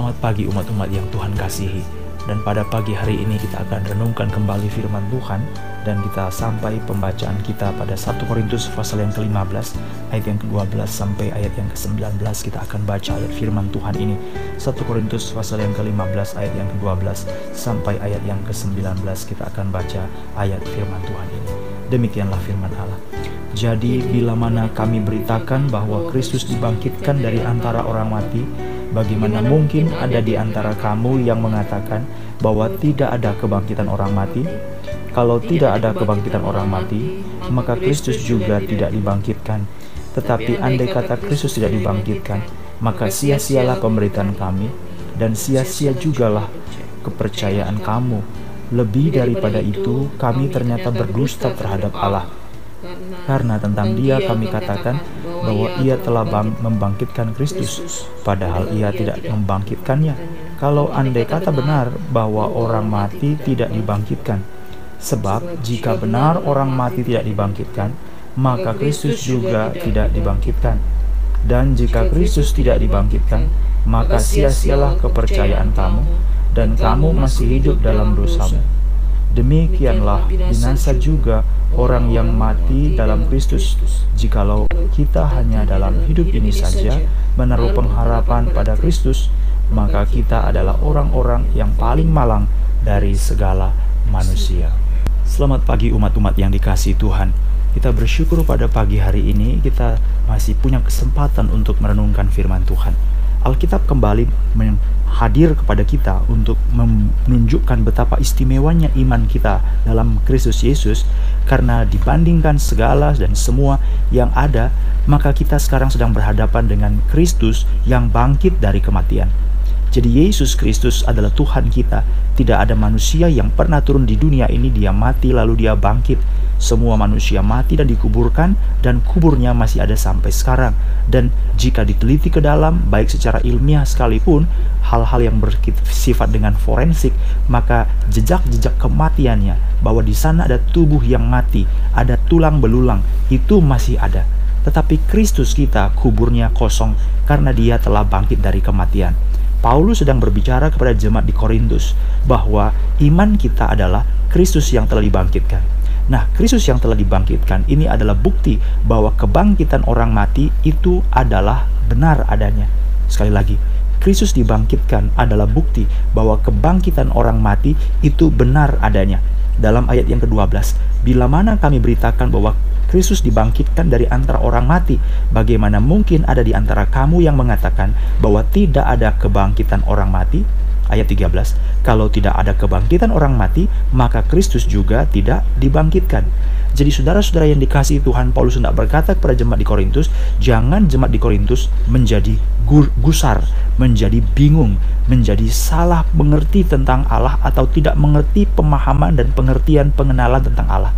Selamat pagi umat-umat yang Tuhan kasihi. Dan pada pagi hari ini kita akan renungkan kembali firman Tuhan dan kita sampai pembacaan kita pada 1 Korintus pasal yang ke-15 ayat yang ke-12 sampai ayat yang ke-19 kita akan baca ayat firman Tuhan ini. 1 Korintus pasal yang ke-15 ayat yang ke-12 sampai ayat yang ke-19 kita akan baca ayat firman Tuhan ini. Demikianlah firman Allah. Jadi bila mana kami beritakan bahwa Kristus dibangkitkan dari antara orang mati Bagaimana mungkin ada di antara kamu yang mengatakan bahwa tidak ada kebangkitan orang mati? Kalau tidak ada kebangkitan orang mati, maka Kristus juga tidak dibangkitkan. Tetapi andai kata Kristus tidak dibangkitkan, maka sia-sialah pemberitaan kami dan sia-sia jugalah kepercayaan kamu. Lebih daripada itu, kami ternyata berdusta terhadap Allah karena tentang dia kami katakan bahwa ia telah bang membangkitkan Kristus, padahal ia tidak membangkitkannya. Kalau andai kata benar bahwa orang mati tidak dibangkitkan, sebab jika benar orang mati tidak dibangkitkan, maka Kristus juga tidak dibangkitkan. Dan jika Kristus tidak dibangkitkan, maka sia-sialah kepercayaan kamu, dan kamu masih hidup dalam dosamu. Demikianlah binasa juga orang yang mati dalam Kristus. Jikalau kita hanya dalam hidup ini saja menaruh pengharapan pada Kristus, maka kita adalah orang-orang yang paling malang dari segala manusia. Selamat pagi umat-umat yang dikasih Tuhan. Kita bersyukur pada pagi hari ini kita masih punya kesempatan untuk merenungkan firman Tuhan. Alkitab kembali hadir kepada kita untuk menunjukkan betapa istimewanya iman kita dalam Kristus Yesus karena dibandingkan segala dan semua yang ada maka kita sekarang sedang berhadapan dengan Kristus yang bangkit dari kematian. Jadi Yesus Kristus adalah Tuhan kita. Tidak ada manusia yang pernah turun di dunia ini dia mati lalu dia bangkit. Semua manusia mati dan dikuburkan dan kuburnya masih ada sampai sekarang. Dan jika diteliti ke dalam baik secara ilmiah sekalipun hal-hal yang bersifat dengan forensik, maka jejak-jejak kematiannya bahwa di sana ada tubuh yang mati, ada tulang belulang, itu masih ada. Tetapi Kristus kita kuburnya kosong karena dia telah bangkit dari kematian. Paulus sedang berbicara kepada jemaat di Korintus bahwa iman kita adalah Kristus yang telah dibangkitkan. Nah, Kristus yang telah dibangkitkan ini adalah bukti bahwa kebangkitan orang mati itu adalah benar adanya. Sekali lagi, Kristus dibangkitkan adalah bukti bahwa kebangkitan orang mati itu benar adanya. Dalam ayat yang ke-12, bila mana kami beritakan bahwa Kristus dibangkitkan dari antara orang mati. Bagaimana mungkin ada di antara kamu yang mengatakan bahwa tidak ada kebangkitan orang mati? Ayat 13, kalau tidak ada kebangkitan orang mati, maka Kristus juga tidak dibangkitkan. Jadi saudara-saudara yang dikasih Tuhan, Paulus hendak berkata kepada jemaat di Korintus, jangan jemaat di Korintus menjadi gusar, menjadi bingung, menjadi salah mengerti tentang Allah atau tidak mengerti pemahaman dan pengertian pengenalan tentang Allah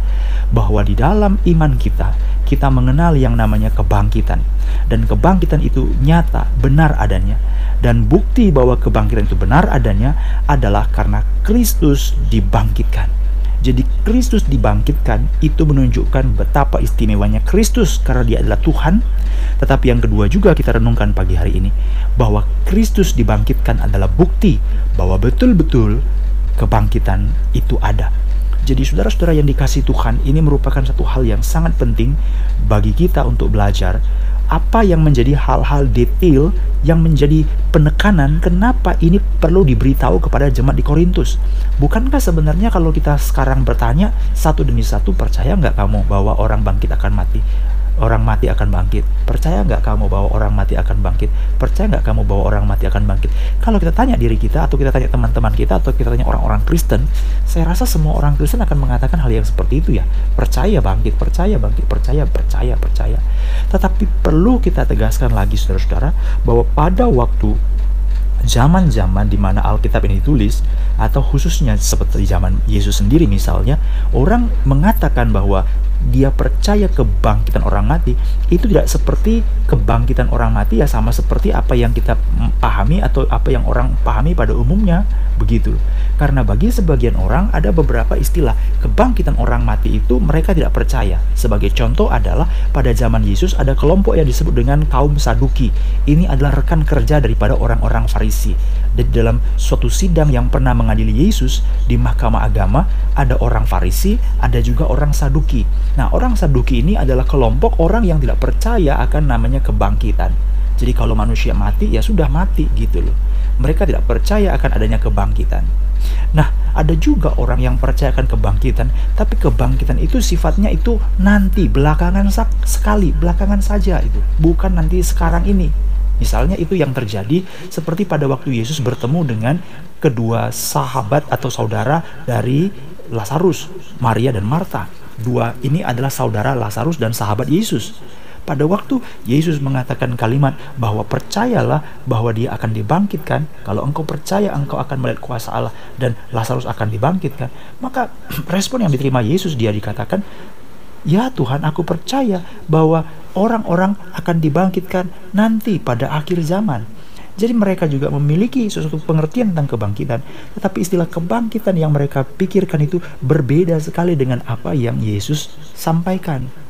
bahwa di dalam iman kita, kita mengenal yang namanya kebangkitan. Dan kebangkitan itu nyata, benar adanya. Dan bukti bahwa kebangkitan itu benar adanya adalah karena Kristus dibangkitkan. Jadi Kristus dibangkitkan itu menunjukkan betapa istimewanya Kristus karena dia adalah Tuhan. Tetapi yang kedua juga kita renungkan pagi hari ini bahwa Kristus dibangkitkan adalah bukti bahwa betul-betul kebangkitan itu ada. Jadi saudara-saudara yang dikasih Tuhan, ini merupakan satu hal yang sangat penting bagi kita untuk belajar apa yang menjadi hal-hal detail yang menjadi penekanan kenapa ini perlu diberitahu kepada jemaat di Korintus. Bukankah sebenarnya kalau kita sekarang bertanya satu demi satu percaya nggak kamu bahwa orang bangkit akan mati? Orang mati akan bangkit. Percaya nggak kamu bahwa orang mati akan bangkit? Percaya nggak kamu bahwa orang mati akan bangkit? Kalau kita tanya diri kita, atau kita tanya teman-teman kita, atau kita tanya orang-orang Kristen, saya rasa semua orang Kristen akan mengatakan hal yang seperti itu ya. Percaya bangkit, percaya bangkit, percaya, percaya, percaya. Tetapi perlu kita tegaskan lagi saudara-saudara, bahwa pada waktu zaman-zaman di mana Alkitab ini ditulis atau khususnya seperti zaman Yesus sendiri misalnya orang mengatakan bahwa dia percaya kebangkitan orang mati itu tidak seperti kebangkitan orang mati ya sama seperti apa yang kita pahami atau apa yang orang pahami pada umumnya Begitu. Karena bagi sebagian orang ada beberapa istilah kebangkitan orang mati itu mereka tidak percaya. Sebagai contoh adalah pada zaman Yesus ada kelompok yang disebut dengan kaum Saduki. Ini adalah rekan kerja daripada orang-orang Farisi. Dan dalam suatu sidang yang pernah mengadili Yesus di mahkamah agama ada orang Farisi, ada juga orang Saduki. Nah, orang Saduki ini adalah kelompok orang yang tidak percaya akan namanya kebangkitan. Jadi kalau manusia mati ya sudah mati gitu loh. Mereka tidak percaya akan adanya kebangkitan. Nah, ada juga orang yang percaya akan kebangkitan, tapi kebangkitan itu sifatnya itu nanti, belakangan sekali, belakangan saja itu, bukan nanti sekarang ini. Misalnya itu yang terjadi seperti pada waktu Yesus bertemu dengan kedua sahabat atau saudara dari Lazarus, Maria dan Marta. Dua ini adalah saudara Lazarus dan sahabat Yesus. Pada waktu Yesus mengatakan kalimat bahwa percayalah bahwa dia akan dibangkitkan, kalau engkau percaya engkau akan melihat kuasa Allah dan Lazarus akan dibangkitkan, maka respon yang diterima Yesus dia dikatakan, "Ya Tuhan, aku percaya bahwa orang-orang akan dibangkitkan nanti pada akhir zaman." Jadi mereka juga memiliki sesuatu pengertian tentang kebangkitan, tetapi istilah kebangkitan yang mereka pikirkan itu berbeda sekali dengan apa yang Yesus sampaikan.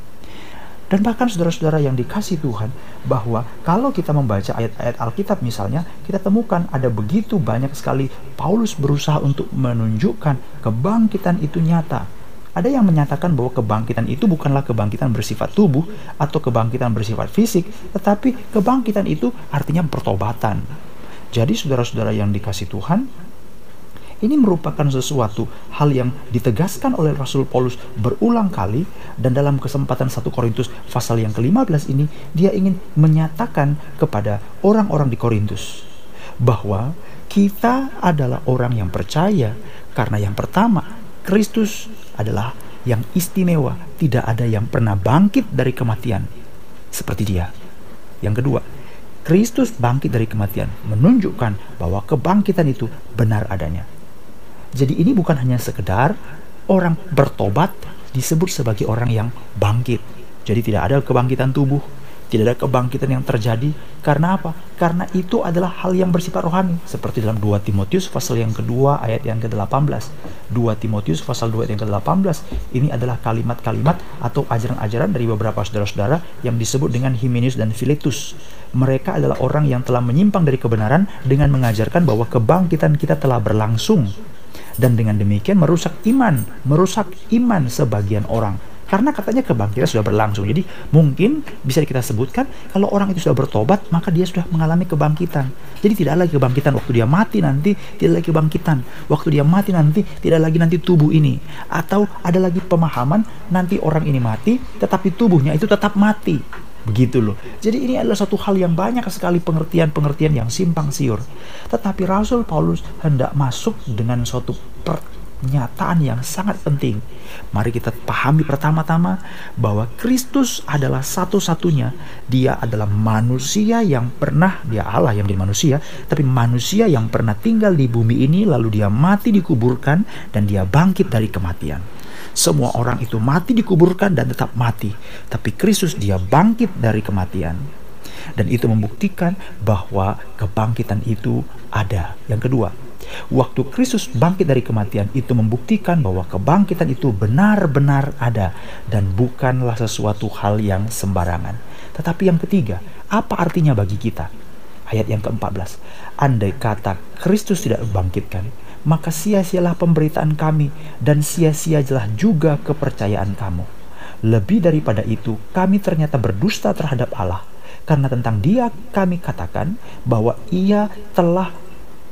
Dan bahkan saudara-saudara yang dikasih Tuhan, bahwa kalau kita membaca ayat-ayat Alkitab misalnya, kita temukan ada begitu banyak sekali Paulus berusaha untuk menunjukkan kebangkitan itu nyata. Ada yang menyatakan bahwa kebangkitan itu bukanlah kebangkitan bersifat tubuh atau kebangkitan bersifat fisik, tetapi kebangkitan itu artinya pertobatan. Jadi saudara-saudara yang dikasih Tuhan, ini merupakan sesuatu hal yang ditegaskan oleh Rasul Paulus berulang kali dan dalam kesempatan 1 Korintus pasal yang ke-15 ini dia ingin menyatakan kepada orang-orang di Korintus bahwa kita adalah orang yang percaya karena yang pertama Kristus adalah yang istimewa, tidak ada yang pernah bangkit dari kematian seperti dia. Yang kedua, Kristus bangkit dari kematian menunjukkan bahwa kebangkitan itu benar adanya. Jadi ini bukan hanya sekedar orang bertobat disebut sebagai orang yang bangkit. Jadi tidak ada kebangkitan tubuh, tidak ada kebangkitan yang terjadi. Karena apa? Karena itu adalah hal yang bersifat rohani. Seperti dalam 2 Timotius pasal yang kedua ayat yang ke-18. 2 Timotius pasal 2 ayat yang ke-18. Ini adalah kalimat-kalimat atau ajaran-ajaran dari beberapa saudara-saudara yang disebut dengan Himenius dan Philetus. Mereka adalah orang yang telah menyimpang dari kebenaran dengan mengajarkan bahwa kebangkitan kita telah berlangsung dan dengan demikian merusak iman, merusak iman sebagian orang. Karena katanya kebangkitan sudah berlangsung. Jadi mungkin bisa kita sebutkan kalau orang itu sudah bertobat, maka dia sudah mengalami kebangkitan. Jadi tidak lagi kebangkitan waktu dia mati nanti, tidak lagi kebangkitan. Waktu dia mati nanti, tidak lagi nanti tubuh ini. Atau ada lagi pemahaman nanti orang ini mati, tetapi tubuhnya itu tetap mati. Begitu loh. Jadi ini adalah satu hal yang banyak sekali pengertian-pengertian yang simpang siur. Tetapi Rasul Paulus hendak masuk dengan suatu pernyataan yang sangat penting. Mari kita pahami pertama-tama bahwa Kristus adalah satu-satunya. Dia adalah manusia yang pernah, dia Allah yang menjadi manusia, tapi manusia yang pernah tinggal di bumi ini lalu dia mati dikuburkan dan dia bangkit dari kematian. Semua orang itu mati dikuburkan dan tetap mati. Tapi Kristus dia bangkit dari kematian. Dan itu membuktikan bahwa kebangkitan itu ada. Yang kedua, waktu Kristus bangkit dari kematian itu membuktikan bahwa kebangkitan itu benar-benar ada dan bukanlah sesuatu hal yang sembarangan. Tetapi yang ketiga, apa artinya bagi kita? Ayat yang ke-14. Andai kata Kristus tidak bangkitkan, maka sia-sialah pemberitaan kami dan sia-sialah juga kepercayaan kamu. Lebih daripada itu, kami ternyata berdusta terhadap Allah, karena tentang Dia kami katakan bahwa Ia telah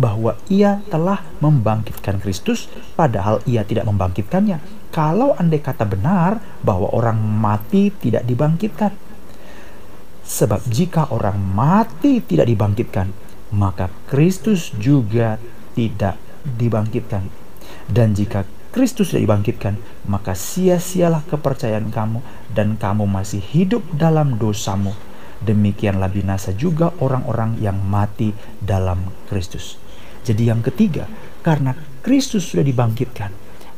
bahwa Ia telah membangkitkan Kristus, padahal Ia tidak membangkitkannya. Kalau andai kata benar bahwa orang mati tidak dibangkitkan, sebab jika orang mati tidak dibangkitkan, maka Kristus juga tidak dibangkitkan. Dan jika Kristus tidak dibangkitkan, maka sia-sialah kepercayaan kamu dan kamu masih hidup dalam dosamu. Demikianlah binasa juga orang-orang yang mati dalam Kristus. Jadi yang ketiga, karena Kristus sudah dibangkitkan,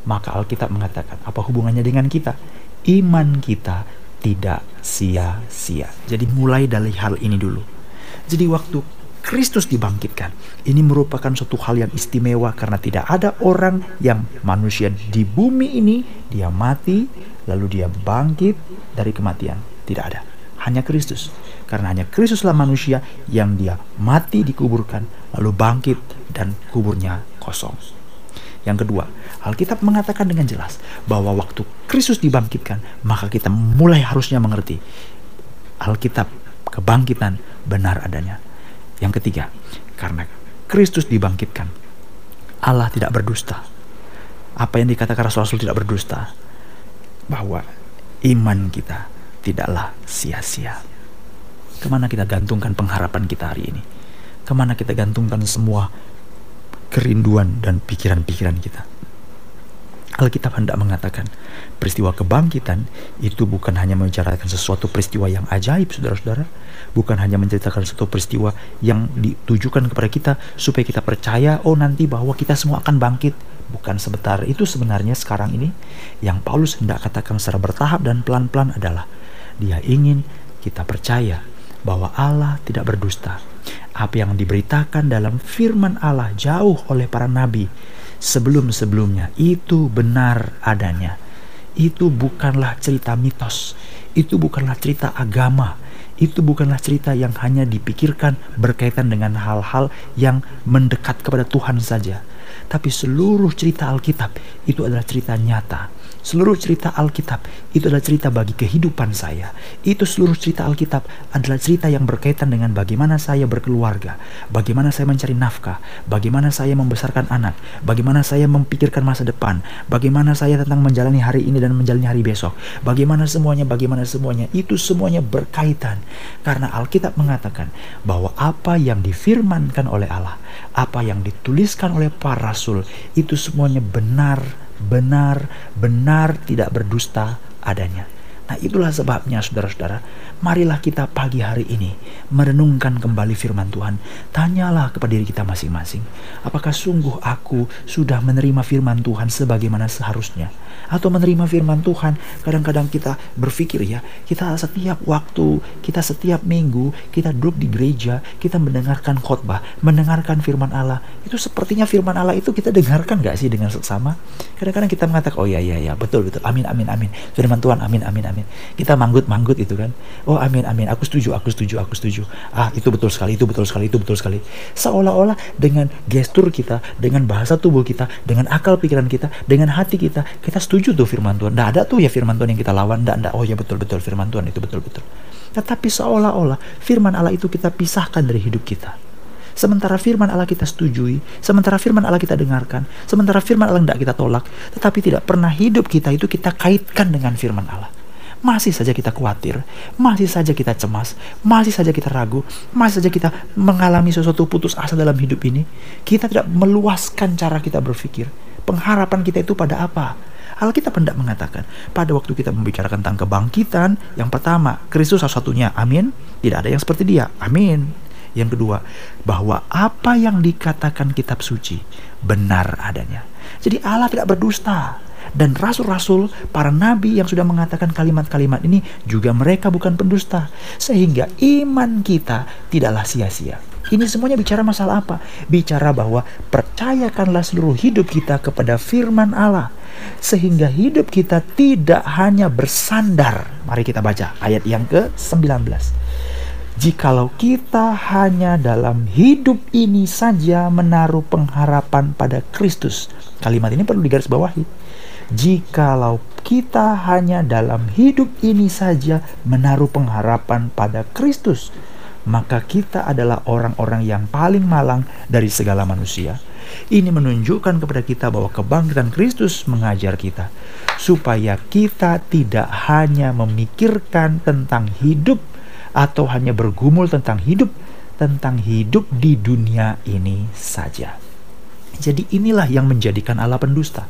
maka Alkitab mengatakan apa hubungannya dengan kita? Iman kita tidak sia-sia. Jadi mulai dari hal ini dulu. Jadi waktu Kristus dibangkitkan. Ini merupakan suatu hal yang istimewa karena tidak ada orang yang manusia di bumi ini dia mati lalu dia bangkit dari kematian. Tidak ada. Hanya Kristus. Karena hanya Kristuslah manusia yang dia mati dikuburkan lalu bangkit dan kuburnya kosong. Yang kedua, Alkitab mengatakan dengan jelas bahwa waktu Kristus dibangkitkan, maka kita mulai harusnya mengerti Alkitab kebangkitan benar adanya. Yang ketiga, karena Kristus dibangkitkan, Allah tidak berdusta. Apa yang dikatakan Rasul-Rasul tidak berdusta? Bahwa iman kita tidaklah sia-sia. Ke mana kita gantungkan pengharapan kita hari ini? Ke mana kita gantungkan semua kerinduan dan pikiran-pikiran kita. Alkitab hendak mengatakan peristiwa kebangkitan itu bukan hanya menceritakan sesuatu peristiwa yang ajaib saudara-saudara. Bukan hanya menceritakan sesuatu peristiwa yang ditujukan kepada kita supaya kita percaya oh nanti bahwa kita semua akan bangkit. Bukan sebentar. Itu sebenarnya sekarang ini yang Paulus hendak katakan secara bertahap dan pelan-pelan adalah dia ingin kita percaya bahwa Allah tidak berdusta. Apa yang diberitakan dalam firman Allah jauh oleh para nabi sebelum-sebelumnya itu benar adanya. Itu bukanlah cerita mitos, itu bukanlah cerita agama, itu bukanlah cerita yang hanya dipikirkan berkaitan dengan hal-hal yang mendekat kepada Tuhan saja. Tapi seluruh cerita Alkitab itu adalah cerita nyata Seluruh cerita Alkitab itu adalah cerita bagi kehidupan saya. Itu seluruh cerita Alkitab adalah cerita yang berkaitan dengan bagaimana saya berkeluarga, bagaimana saya mencari nafkah, bagaimana saya membesarkan anak, bagaimana saya memikirkan masa depan, bagaimana saya tentang menjalani hari ini dan menjalani hari besok, bagaimana semuanya, bagaimana semuanya. Itu semuanya berkaitan karena Alkitab mengatakan bahwa apa yang difirmankan oleh Allah, apa yang dituliskan oleh para rasul, itu semuanya benar benar, benar tidak berdusta adanya. Nah itulah sebabnya saudara-saudara, marilah kita pagi hari ini merenungkan kembali firman Tuhan. Tanyalah kepada diri kita masing-masing, apakah sungguh aku sudah menerima firman Tuhan sebagaimana seharusnya? atau menerima firman Tuhan. Kadang-kadang kita berpikir ya, kita setiap waktu, kita setiap minggu, kita duduk di gereja, kita mendengarkan khotbah, mendengarkan firman Allah. Itu sepertinya firman Allah itu kita dengarkan gak sih dengan seksama? Kadang-kadang kita mengatakan, oh ya ya ya, betul betul, amin amin amin. Firman Tuhan, amin amin amin. Kita manggut-manggut itu kan. Oh amin amin, aku setuju, aku setuju, aku setuju. Ah itu betul sekali, itu betul sekali, itu betul sekali. Seolah-olah dengan gestur kita, dengan bahasa tubuh kita, dengan akal pikiran kita, dengan hati kita, kita setuju tuh firman Tuhan. Tidak ada tuh ya firman Tuhan yang kita lawan. Tidak, tidak. Oh ya betul-betul firman Tuhan itu betul-betul. Tetapi seolah-olah firman Allah itu kita pisahkan dari hidup kita. Sementara firman Allah kita setujui, sementara firman Allah kita dengarkan, sementara firman Allah tidak kita tolak, tetapi tidak pernah hidup kita itu kita kaitkan dengan firman Allah. Masih saja kita khawatir, masih saja kita cemas, masih saja kita ragu, masih saja kita mengalami sesuatu putus asa dalam hidup ini. Kita tidak meluaskan cara kita berpikir. Pengharapan kita itu pada apa? Alkitab hendak mengatakan, pada waktu kita membicarakan tentang kebangkitan, yang pertama, Kristus satu-satunya, amin. Tidak ada yang seperti dia, amin. Yang kedua, bahwa apa yang dikatakan kitab suci benar adanya. Jadi Allah tidak berdusta. Dan rasul-rasul, para nabi yang sudah mengatakan kalimat-kalimat ini juga mereka bukan pendusta. Sehingga iman kita tidaklah sia-sia. Ini semuanya bicara masalah apa? Bicara bahwa percayakanlah seluruh hidup kita kepada firman Allah sehingga hidup kita tidak hanya bersandar. Mari kita baca ayat yang ke-19. Jikalau kita hanya dalam hidup ini saja menaruh pengharapan pada Kristus. Kalimat ini perlu digarisbawahi. Jikalau kita hanya dalam hidup ini saja menaruh pengharapan pada Kristus, maka kita adalah orang-orang yang paling malang dari segala manusia ini menunjukkan kepada kita bahwa kebangkitan Kristus mengajar kita supaya kita tidak hanya memikirkan tentang hidup atau hanya bergumul tentang hidup, tentang hidup di dunia ini saja. Jadi inilah yang menjadikan Allah pendusta.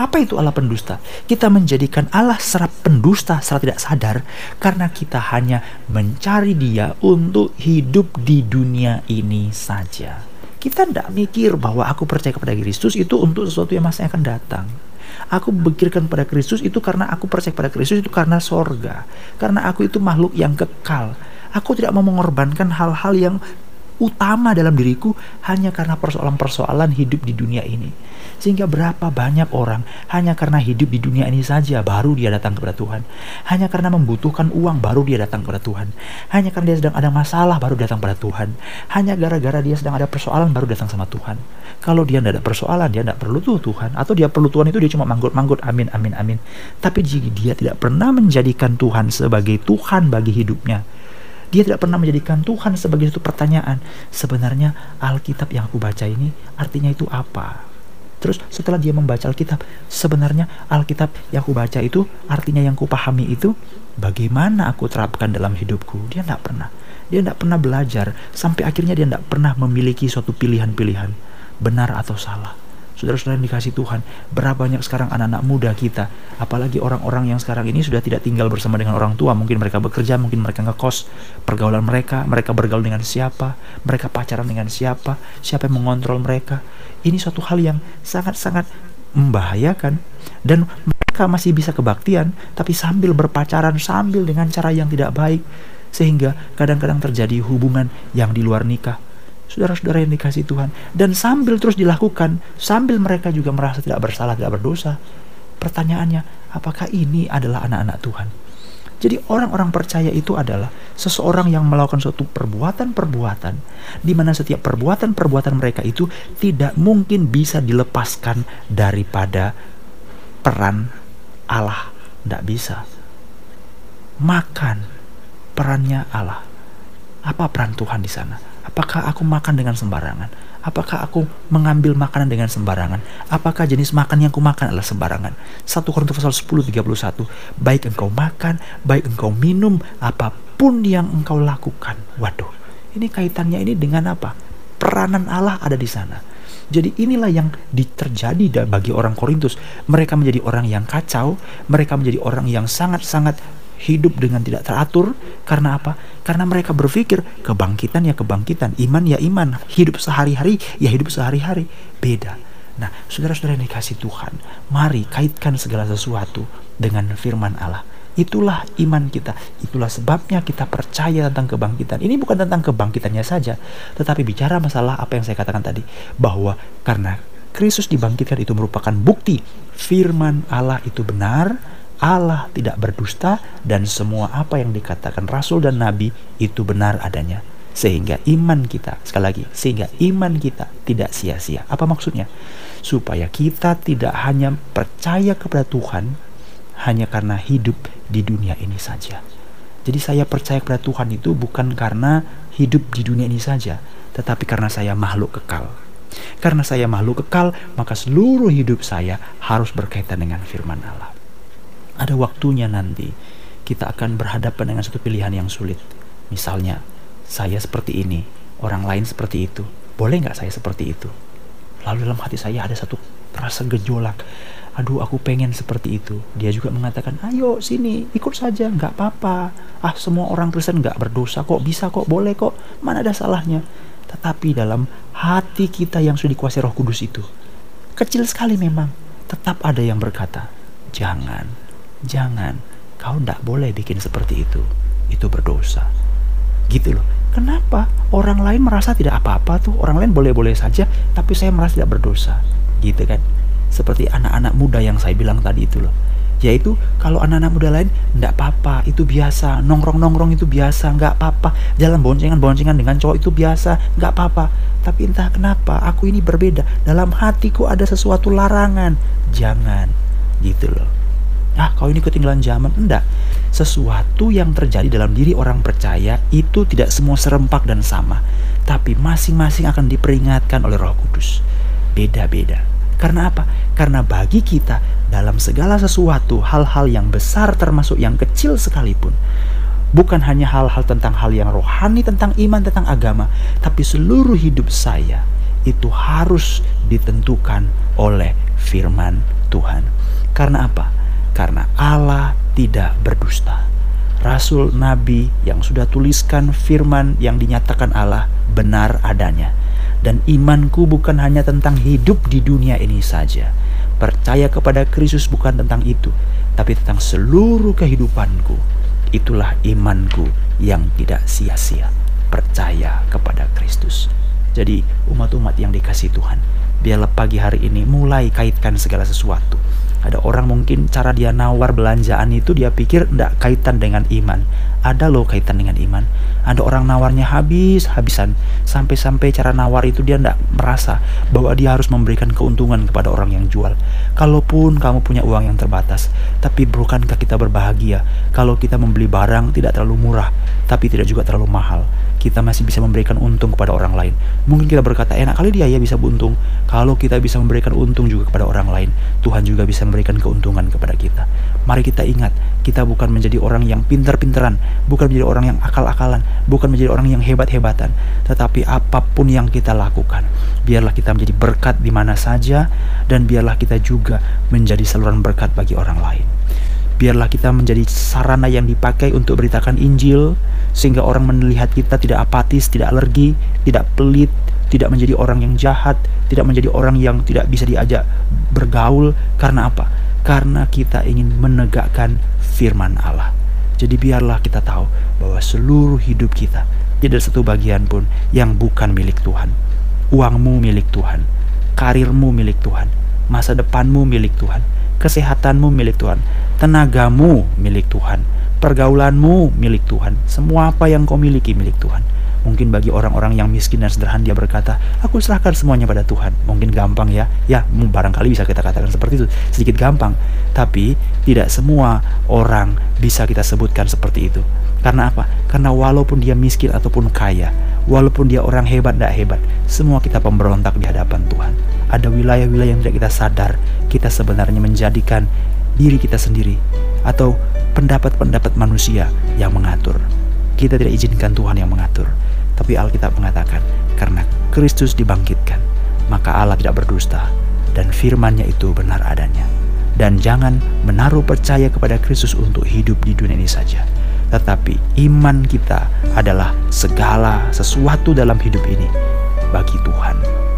Apa itu Allah pendusta? Kita menjadikan Allah secara pendusta secara tidak sadar karena kita hanya mencari dia untuk hidup di dunia ini saja. Kita tidak mikir bahwa aku percaya kepada Kristus itu untuk sesuatu yang masih akan datang. Aku pikirkan pada Kristus itu karena aku percaya pada Kristus itu karena sorga. Karena aku itu makhluk yang kekal. Aku tidak mau mengorbankan hal-hal yang utama dalam diriku hanya karena persoalan-persoalan hidup di dunia ini. Sehingga berapa banyak orang hanya karena hidup di dunia ini saja baru dia datang kepada Tuhan. Hanya karena membutuhkan uang baru dia datang kepada Tuhan. Hanya karena dia sedang ada masalah baru datang kepada Tuhan. Hanya gara-gara dia sedang ada persoalan baru datang sama Tuhan. Kalau dia tidak ada persoalan, dia tidak perlu tuh Tuhan. Atau dia perlu Tuhan itu dia cuma manggut-manggut, amin, amin, amin. Tapi jika dia tidak pernah menjadikan Tuhan sebagai Tuhan bagi hidupnya, dia tidak pernah menjadikan Tuhan sebagai satu pertanyaan. Sebenarnya Alkitab yang aku baca ini artinya itu apa? Terus setelah dia membaca Alkitab, sebenarnya Alkitab yang aku baca itu artinya yang kupahami itu bagaimana aku terapkan dalam hidupku. Dia tidak pernah. Dia tidak pernah belajar sampai akhirnya dia tidak pernah memiliki suatu pilihan-pilihan benar atau salah. Saudara-saudara yang dikasih Tuhan, berapa banyak sekarang anak-anak muda kita, apalagi orang-orang yang sekarang ini sudah tidak tinggal bersama dengan orang tua, mungkin mereka bekerja, mungkin mereka ngekos, pergaulan mereka, mereka bergaul dengan siapa, mereka pacaran dengan siapa, siapa yang mengontrol mereka. Ini suatu hal yang sangat-sangat membahayakan dan mereka masih bisa kebaktian tapi sambil berpacaran sambil dengan cara yang tidak baik sehingga kadang-kadang terjadi hubungan yang di luar nikah saudara-saudara yang dikasih Tuhan dan sambil terus dilakukan sambil mereka juga merasa tidak bersalah tidak berdosa pertanyaannya apakah ini adalah anak-anak Tuhan jadi orang-orang percaya itu adalah seseorang yang melakukan suatu perbuatan-perbuatan di mana setiap perbuatan-perbuatan mereka itu tidak mungkin bisa dilepaskan daripada peran Allah. Tidak bisa. Makan perannya Allah. Apa peran Tuhan di sana? Apakah aku makan dengan sembarangan? Apakah aku mengambil makanan dengan sembarangan? Apakah jenis makan yang aku makan adalah sembarangan? 1 Korintus pasal 10 31. Baik engkau makan, baik engkau minum, apa pun yang engkau lakukan. Waduh, ini kaitannya ini dengan apa? Peranan Allah ada di sana. Jadi inilah yang terjadi bagi orang Korintus. Mereka menjadi orang yang kacau, mereka menjadi orang yang sangat-sangat hidup dengan tidak teratur karena apa? Karena mereka berpikir kebangkitan ya kebangkitan, iman ya iman, hidup sehari-hari ya hidup sehari-hari. Beda. Nah, saudara-saudara yang dikasih Tuhan, mari kaitkan segala sesuatu dengan firman Allah. Itulah iman kita. Itulah sebabnya kita percaya tentang kebangkitan. Ini bukan tentang kebangkitannya saja, tetapi bicara masalah apa yang saya katakan tadi, bahwa karena Kristus dibangkitkan itu merupakan bukti firman Allah itu benar, Allah tidak berdusta dan semua apa yang dikatakan rasul dan nabi itu benar adanya. Sehingga iman kita, sekali lagi, sehingga iman kita tidak sia-sia. Apa maksudnya? Supaya kita tidak hanya percaya kepada Tuhan hanya karena hidup di dunia ini saja. Jadi saya percaya kepada Tuhan itu bukan karena hidup di dunia ini saja, tetapi karena saya makhluk kekal. Karena saya makhluk kekal, maka seluruh hidup saya harus berkaitan dengan firman Allah ada waktunya nanti kita akan berhadapan dengan satu pilihan yang sulit. Misalnya, saya seperti ini, orang lain seperti itu. Boleh nggak saya seperti itu? Lalu dalam hati saya ada satu rasa gejolak. Aduh, aku pengen seperti itu. Dia juga mengatakan, ayo sini, ikut saja, nggak apa-apa. Ah, semua orang Kristen nggak berdosa kok, bisa kok, boleh kok. Mana ada salahnya? Tetapi dalam hati kita yang sudah dikuasai roh kudus itu, kecil sekali memang, tetap ada yang berkata, jangan, Jangan, kau tidak boleh bikin seperti itu. Itu berdosa. Gitu loh. Kenapa? Orang lain merasa tidak apa-apa tuh. Orang lain boleh-boleh saja, tapi saya merasa tidak berdosa. Gitu kan? Seperti anak-anak muda yang saya bilang tadi itu loh. Yaitu kalau anak-anak muda lain tidak apa-apa, itu biasa. Nongkrong-nongkrong itu biasa, nggak apa-apa. Jalan boncengan-boncengan dengan cowok itu biasa, nggak apa-apa. Tapi entah kenapa, aku ini berbeda. Dalam hatiku ada sesuatu larangan. Jangan. Gitu loh kau ini ketinggalan zaman? Enggak. Sesuatu yang terjadi dalam diri orang percaya itu tidak semua serempak dan sama tapi masing-masing akan diperingatkan oleh roh kudus. Beda-beda. Karena apa? Karena bagi kita dalam segala sesuatu hal-hal yang besar termasuk yang kecil sekalipun bukan hanya hal-hal tentang hal yang rohani tentang iman tentang agama tapi seluruh hidup saya itu harus ditentukan oleh firman Tuhan. Karena apa? Karena Allah tidak berdusta. Rasul Nabi yang sudah tuliskan firman yang dinyatakan Allah benar adanya. Dan imanku bukan hanya tentang hidup di dunia ini saja. Percaya kepada Kristus bukan tentang itu, tapi tentang seluruh kehidupanku. Itulah imanku yang tidak sia-sia. percaya kepada Kristus. Jadi umat-umat yang dikasih Tuhan, biarlah pagi hari ini mulai kaitkan segala sesuatu. Ada orang mungkin cara dia nawar belanjaan itu dia pikir tidak kaitan dengan iman. Ada loh kaitan dengan iman. Ada orang nawarnya habis-habisan. Sampai-sampai cara nawar itu dia tidak merasa bahwa dia harus memberikan keuntungan kepada orang yang jual. Kalaupun kamu punya uang yang terbatas. Tapi bukankah kita berbahagia kalau kita membeli barang tidak terlalu murah. Tapi tidak juga terlalu mahal. Kita masih bisa memberikan untung kepada orang lain. Mungkin kita berkata enak kali dia ya bisa untung. Kalau kita bisa memberikan untung juga kepada orang lain. Tuhan juga bisa memberikan keuntungan kepada kita. Mari kita ingat, kita bukan menjadi orang yang pintar-pintaran, bukan menjadi orang yang akal-akalan, bukan menjadi orang yang hebat-hebatan, tetapi apa pun yang kita lakukan, biarlah kita menjadi berkat di mana saja dan biarlah kita juga menjadi saluran berkat bagi orang lain. Biarlah kita menjadi sarana yang dipakai untuk beritakan Injil sehingga orang melihat kita tidak apatis, tidak alergi, tidak pelit, tidak menjadi orang yang jahat, tidak menjadi orang yang tidak bisa diajak bergaul karena apa? Karena kita ingin menegakkan firman Allah. Jadi biarlah kita tahu bahwa seluruh hidup kita tidak satu bagian pun yang bukan milik Tuhan. Uangmu milik Tuhan, karirmu milik Tuhan, masa depanmu milik Tuhan, kesehatanmu milik Tuhan, tenagamu milik Tuhan, pergaulanmu milik Tuhan, semua apa yang kau miliki milik Tuhan. Mungkin bagi orang-orang yang miskin dan sederhana dia berkata, aku serahkan semuanya pada Tuhan. Mungkin gampang ya. Ya, barangkali bisa kita katakan seperti itu. Sedikit gampang. Tapi tidak semua orang bisa kita sebutkan seperti itu. Karena apa? Karena walaupun dia miskin ataupun kaya, walaupun dia orang hebat tidak hebat, semua kita pemberontak di hadapan Tuhan. Ada wilayah-wilayah yang tidak kita sadar, kita sebenarnya menjadikan diri kita sendiri atau pendapat-pendapat manusia yang mengatur. Kita tidak izinkan Tuhan yang mengatur. Tapi Alkitab mengatakan, karena Kristus dibangkitkan, maka Allah tidak berdusta, dan firman-Nya itu benar adanya. Dan jangan menaruh percaya kepada Kristus untuk hidup di dunia ini saja. Tetapi iman kita adalah segala sesuatu dalam hidup ini bagi Tuhan